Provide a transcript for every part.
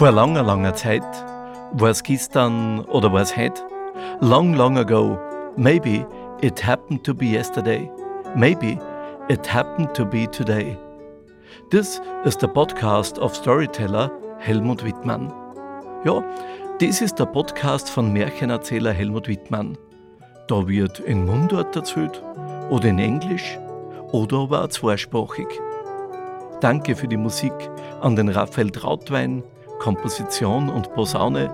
Vor langer, langer Zeit, war es gestern oder war es heute? Long, long ago, maybe it happened to be yesterday, maybe it happened to be today. Das ist der Podcast of Storyteller Helmut Wittmann. Ja, das ist der Podcast von Märchenerzähler Helmut Wittmann. Da wird in Mundart erzählt oder in Englisch oder aber auch zweisprachig. Danke für die Musik an den Raphael Trautwein, Komposition und Posaune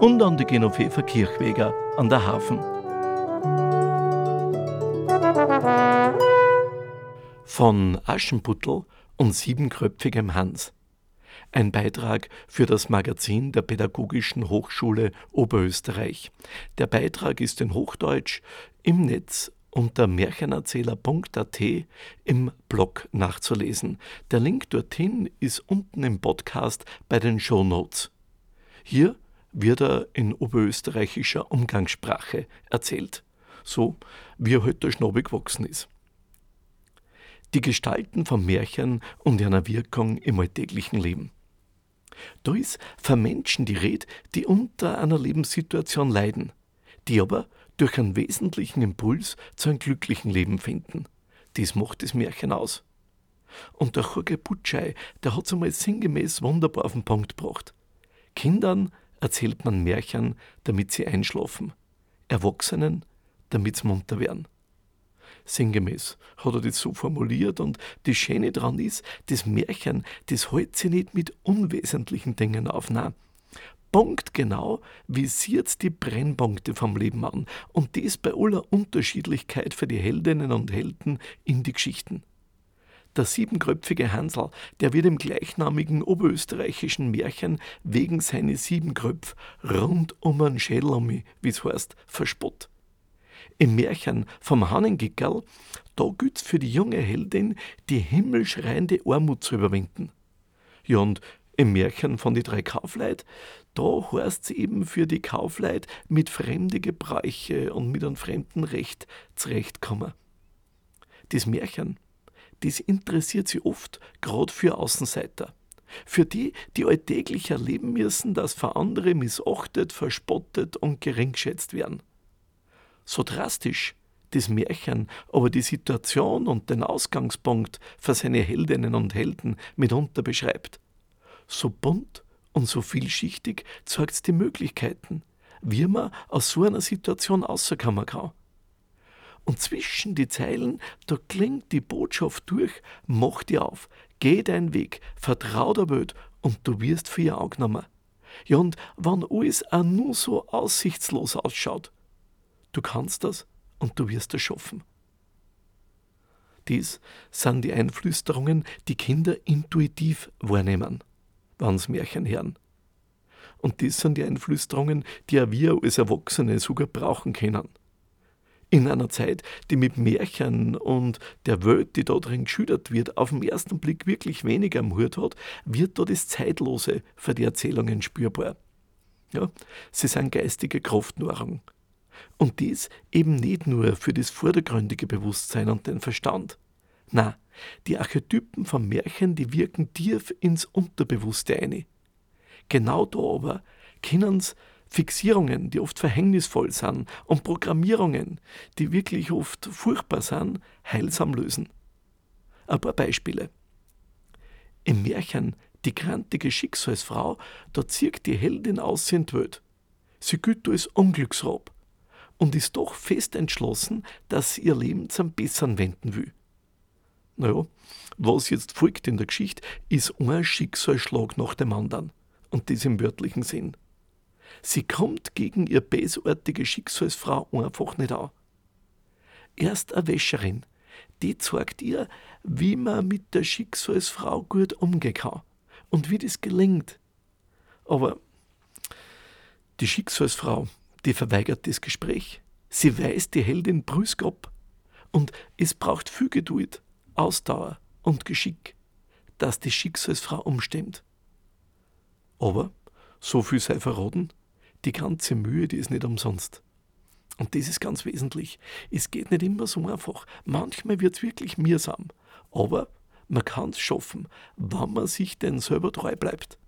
und an die Genoveva Kirchweger an der Hafen. Von Aschenputtel und siebenkröpfigem Hans. Ein Beitrag für das Magazin der Pädagogischen Hochschule Oberösterreich. Der Beitrag ist in Hochdeutsch im Netz unter märchenerzähler.at im Blog nachzulesen. Der Link dorthin ist unten im Podcast bei den Show Notes. Hier wird er in oberösterreichischer Umgangssprache erzählt, so wie er heute schnobig gewachsen ist. Die Gestalten von Märchen und ihrer Wirkung im alltäglichen Leben. Da ist von Menschen die Rede, die unter einer Lebenssituation leiden, die aber durch einen wesentlichen Impuls zu einem glücklichen Leben finden. Dies macht das Märchen aus. Und der Jorge Butschei, der hat es einmal sinngemäß wunderbar auf den Punkt gebracht. Kindern erzählt man Märchen, damit sie einschlafen. Erwachsenen, damit sie munter werden. Sinngemäß hat er das so formuliert und das Schöne daran ist, das Märchen, das hält sich nicht mit unwesentlichen Dingen auf. Nein, punktgenau visiert die Brennpunkte vom Leben an und dies bei aller Unterschiedlichkeit für die Heldinnen und Helden in die Geschichten. Der siebenkröpfige Hansel, der wird im gleichnamigen oberösterreichischen Märchen wegen seines sieben Kröpf rund um um mich, wie es heißt, verspott. Im Märchen vom Hannengickerl, da gilt's für die junge Heldin, die himmelschreiende Armut zu überwinden. Ja, und im Märchen von die drei Kaufleut, da heißt sie eben für die Kaufleut mit fremde Gebräuche und mit einem fremden Recht zurechtkommen. Das Märchen, das interessiert sie oft, gerade für Außenseiter. Für die, die alltäglich erleben müssen, dass für andere missachtet, verspottet und geringschätzt werden. So drastisch das Märchen aber die Situation und den Ausgangspunkt für seine Heldinnen und Helden mitunter beschreibt so bunt und so vielschichtig zeigt's die Möglichkeiten, wie man aus so einer Situation rauskommen kann. Und zwischen die Zeilen, da klingt die Botschaft durch, mach dir auf, geh deinen Weg, vertrau der Welt und du wirst für ihr angenommen. Ja, und wenn alles auch nur so aussichtslos ausschaut, du kannst das und du wirst es schaffen. Dies sind die Einflüsterungen, die Kinder intuitiv wahrnehmen wann's Märchen hören. Und das sind die Einflüsterungen, die auch wir als Erwachsene sogar brauchen können. In einer Zeit, die mit Märchen und der Welt, die da drin geschildert wird, auf den ersten Blick wirklich weniger am Hut hat, wird da das Zeitlose für die Erzählungen spürbar. Ja, sie sind geistige Kraftnahrung. Und dies eben nicht nur für das vordergründige Bewusstsein und den Verstand. Na, die Archetypen von Märchen, die wirken tief ins Unterbewusste ein. Genau da aber können Fixierungen, die oft verhängnisvoll sind, und Programmierungen, die wirklich oft furchtbar sind, heilsam lösen. Ein paar Beispiele. Im Märchen Die grantige Schicksalsfrau, da zieht die Heldin aus in die Welt. Sie gilt als Unglücksrob und ist doch fest entschlossen, dass sie ihr Leben zum Bessern wenden will. Naja, was jetzt folgt in der Geschichte, ist ein Schicksalsschlag nach dem anderen. Und das im wörtlichen Sinn. Sie kommt gegen ihr bösartige Schicksalsfrau einfach nicht an. Erst eine Wäscherin, die zeigt ihr, wie man mit der Schicksalsfrau gut umgehen kann und wie das gelingt. Aber die Schicksalsfrau, die verweigert das Gespräch. Sie weist die Heldin brüsk ab. Und es braucht viel Geduld. Ausdauer und Geschick, dass die Schicksalsfrau umstimmt. Aber, so viel sei verraten, die ganze Mühe, die ist nicht umsonst. Und das ist ganz wesentlich. Es geht nicht immer so einfach. Manchmal wird es wirklich mühsam. Aber man kann es schaffen, wenn man sich denn selber treu bleibt.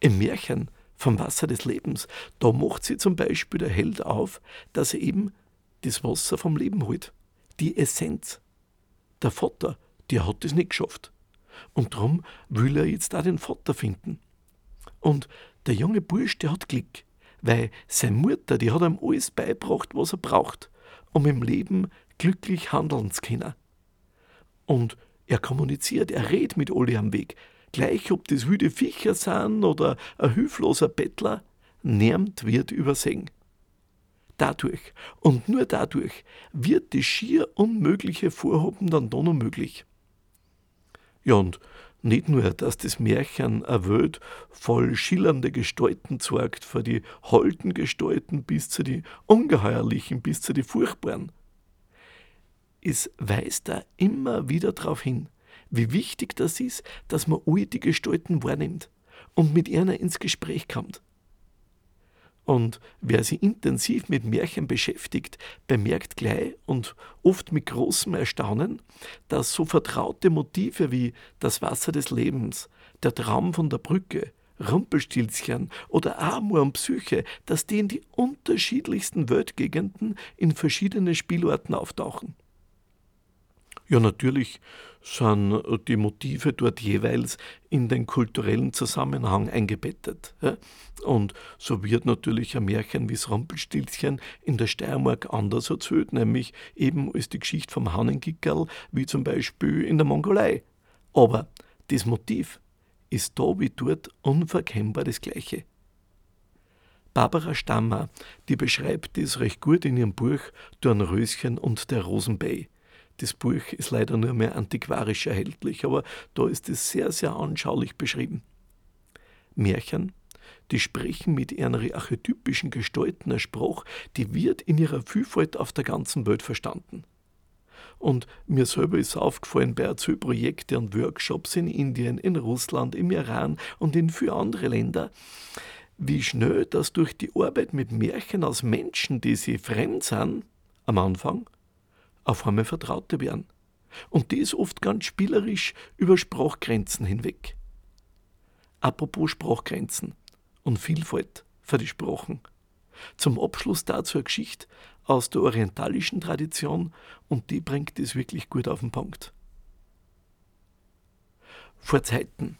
Im Märchen vom Wasser des Lebens, da macht sie zum Beispiel der Held auf, dass er eben das Wasser vom Leben holt, die Essenz. Der Vater, der hat es nicht geschafft. Und darum will er jetzt auch den Vater finden. Und der junge Bursch, der hat Glück, weil seine Mutter, die hat ihm alles beibracht, was er braucht, um im Leben glücklich handeln zu können. Und er kommuniziert, er redet mit alle am Weg, gleich ob das wilde Viecher sind oder ein hilfloser Bettler, niemand wird übersehen. Dadurch und nur dadurch wird das schier unmögliche Vorhaben dann doch noch möglich. Ja, und nicht nur, dass das Märchen eine Welt voll schillernde Gestalten zeigt, von die holden Gestalten bis zu die ungeheuerlichen, bis zu die furchtbaren. Es weist da immer wieder darauf hin, wie wichtig das ist, dass man alle die Gestalten wahrnimmt und mit ihnen ins Gespräch kommt. Und wer sich intensiv mit Märchen beschäftigt, bemerkt gleich und oft mit großem Erstaunen, dass so vertraute Motive wie das Wasser des Lebens, der Traum von der Brücke, Rumpelstilzchen oder Amor und Psyche, dass die in die unterschiedlichsten Weltgegenden in verschiedene Spielorten auftauchen. Ja, natürlich sind die Motive dort jeweils in den kulturellen Zusammenhang eingebettet. Und so wird natürlich ein Märchen wie das Rumpelstilzchen in der Steiermark anders erzählt, nämlich eben als die Geschichte vom Hannengickerl, wie zum Beispiel in der Mongolei. Aber das Motiv ist da wie dort unverkennbar das gleiche. Barbara Stammer, die beschreibt das recht gut in ihrem Buch Dornröschen und der Rosenbei. Das Buch ist leider nur mehr antiquarisch erhältlich, aber da ist es sehr, sehr anschaulich beschrieben. Märchen, die sprechen mit ihren archetypischen Gestalten eine Sprache, die wird in ihrer Vielfalt auf der ganzen Welt verstanden. Und mir selber ist aufgefallen bei Erzählprojekten und Workshops in Indien, in Russland, im Iran und in vielen anderen Ländern, wie schnell das durch die Arbeit mit Märchen aus Menschen, die sie fremd sind, am Anfang, auf einmal Vertraute werden. Und das oft ganz spielerisch über Sprachgrenzen hinweg. Apropos Sprachgrenzen und Vielfalt für die Sprachen. Zum Abschluss dazu eine Geschichte aus der orientalischen Tradition und die bringt es wirklich gut auf den Punkt. Vor Zeiten,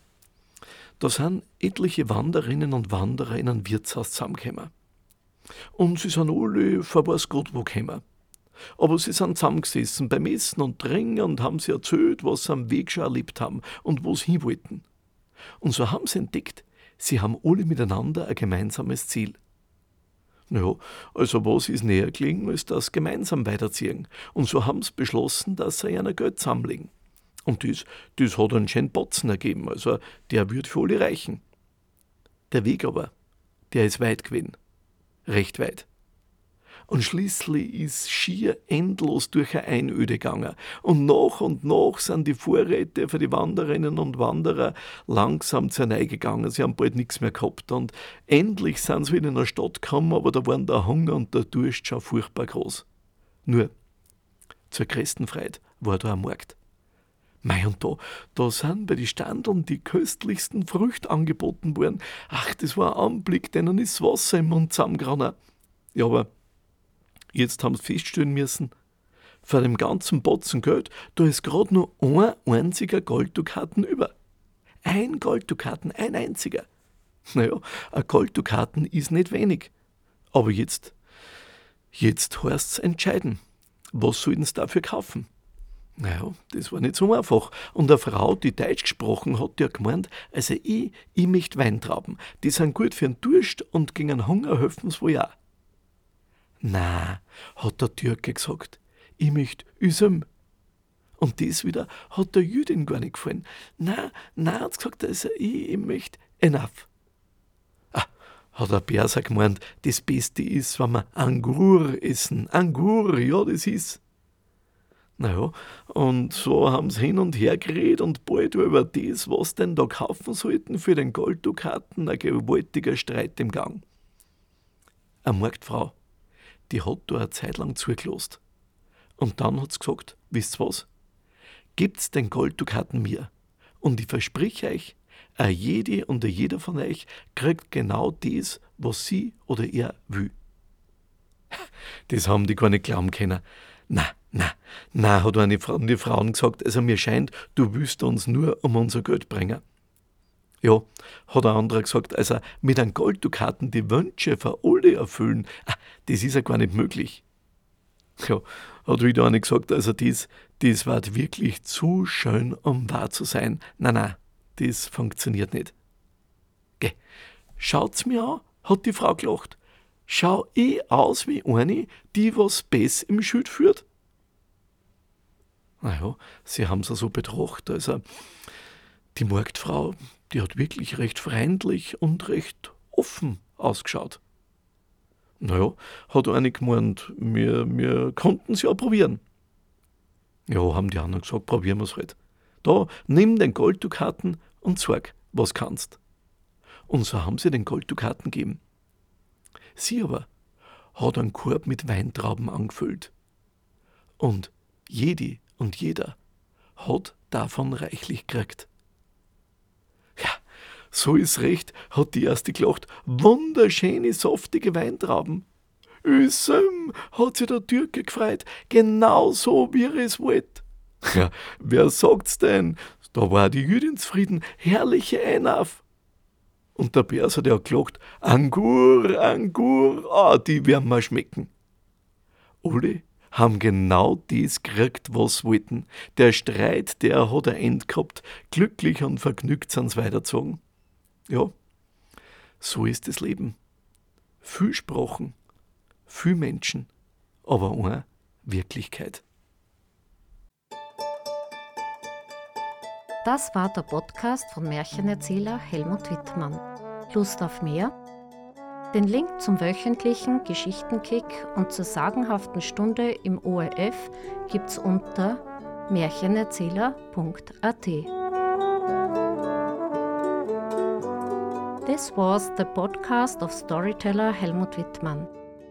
da sind etliche Wanderinnen und Wanderer in ein Wirtshaus zusammengekommen. Und sie sind alle vor was Gott wo gekommen. Aber sie sind zusammengesessen beim Essen und Trinken und haben sie erzählt, was sie am Weg schon erlebt haben und wo sie hin wollten. Und so haben sie entdeckt, sie haben alle miteinander ein gemeinsames Ziel. Naja, also was ist näher gelegen, als das gemeinsam weiterziehen. Und so haben sie beschlossen, dass sie einer Geld zusammenlegen. Und das, das hat einen schönen Batzen ergeben, also der wird für alle reichen. Der Weg aber, der ist weit gewesen. Recht weit und schließlich ist schier endlos durch eine Einöde gegangen. Und nach und nach sind die Vorräte für die Wanderinnen und Wanderer langsam zur Neige gegangen. Sie haben bald nichts mehr gehabt. Und endlich sind sie wieder in der Stadt gekommen, aber da waren der Hunger und der Durst schon furchtbar groß. Nur, zur größten war da ein Markt. Mei, und da, da sind bei den Standeln die köstlichsten Früchte angeboten worden. Ach, das war ein Anblick, denen ist Wasser im Mund zusammengerannt. Ja, aber Jetzt haben sie feststellen müssen, vor dem ganzen Batzen Geld, da ist gerade nur ein einziger Golddukaten über. Ein Golddukaten, ein einziger. Naja, ein Golddukaten ist nicht wenig. Aber jetzt, jetzt heißt's entscheiden. Was sollten sie dafür kaufen? Naja, das war nicht so einfach. Und eine Frau, die Deutsch gesprochen hat, die hat gemeint, also ich, ich möchte Weintrauben. Die sind gut für den Durst und gegen Hunger helfen sie wohl auch. Na, hat der Türke gesagt, ich möcht Üsem. Und das wieder hat der Jüdin gar nicht gefallen. Na, na, hat gesagt, also ich, ich möcht enough. Ah, hat der Perser gemeint, das Beste ist, wenn wir Angur essen. Angur, ja, das ist. Naja, und so haben sie hin und her geredet und bald war über das, was denn da kaufen sollten für den Golddukaten, ein gewaltiger Streit im Gang. Eine Marktfrau die hat da eine Zeit lang zugelost. Und dann hat sie gesagt, wisst ihr was? Gibt's den Golddukaten mir und ich versprich euch, A jede und a jeder von euch kriegt genau das, was sie oder er will. Das haben die gar nicht glauben können. Na, na, na, hat eine von den Frauen gesagt, also mir scheint, du willst uns nur um unser Geld bringen. Ja, hat ein anderer gesagt, also mit einem Golddukaten die Wünsche für alle erfüllen, ah, das ist ja gar nicht möglich. Ja, hat wieder eine gesagt, also das, das war wirklich zu schön, um wahr zu sein. Nein, nein, das funktioniert nicht. Geh, schaut's mir an, hat die Frau gelacht. Schau ich aus wie eine, die was Bess im Schild führt? Naja, sie haben's so betracht, also die Marktfrau, die hat wirklich recht freundlich und recht offen ausgeschaut. Naja, hat eine gemeint, wir, wir konnten es ja probieren. Ja, haben die anderen gesagt, probieren wir es halt. Da, nimm den Golddukaten und sag, was kannst. Und so haben sie den Golddukaten gegeben. Sie aber hat einen Korb mit Weintrauben angefüllt. Und jede und jeder hat davon reichlich gekriegt. So ist recht, hat die erste gelacht. Wunderschöne, saftige Weintrauben. Üsem, hat sich der Türke gefreut, genau so, wie er es wollte. Ja, wer sagt's denn? Da war die Jüdin zufrieden, herrliche Einauf. Und der Bärs hat ja gelacht, Angur, Angur, ah, die werden mir schmecken. Alle haben genau das gekriegt, was wollten. Der Streit, der hat ein End gehabt. Glücklich und vergnügt sind's weitergezogen. Ja, so ist das Leben. Viel Sprachen, viel Menschen, aber eine Wirklichkeit. Das war der Podcast von Märchenerzähler Helmut Wittmann. Lust auf mehr? Den Link zum wöchentlichen Geschichtenkick und zur sagenhaften Stunde im ORF gibt's unter märchenerzähler.at. This was the podcast of storyteller Helmut Wittmann.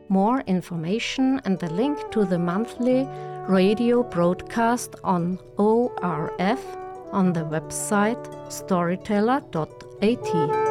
More information and the link to the monthly radio broadcast on ORF on the website storyteller.at.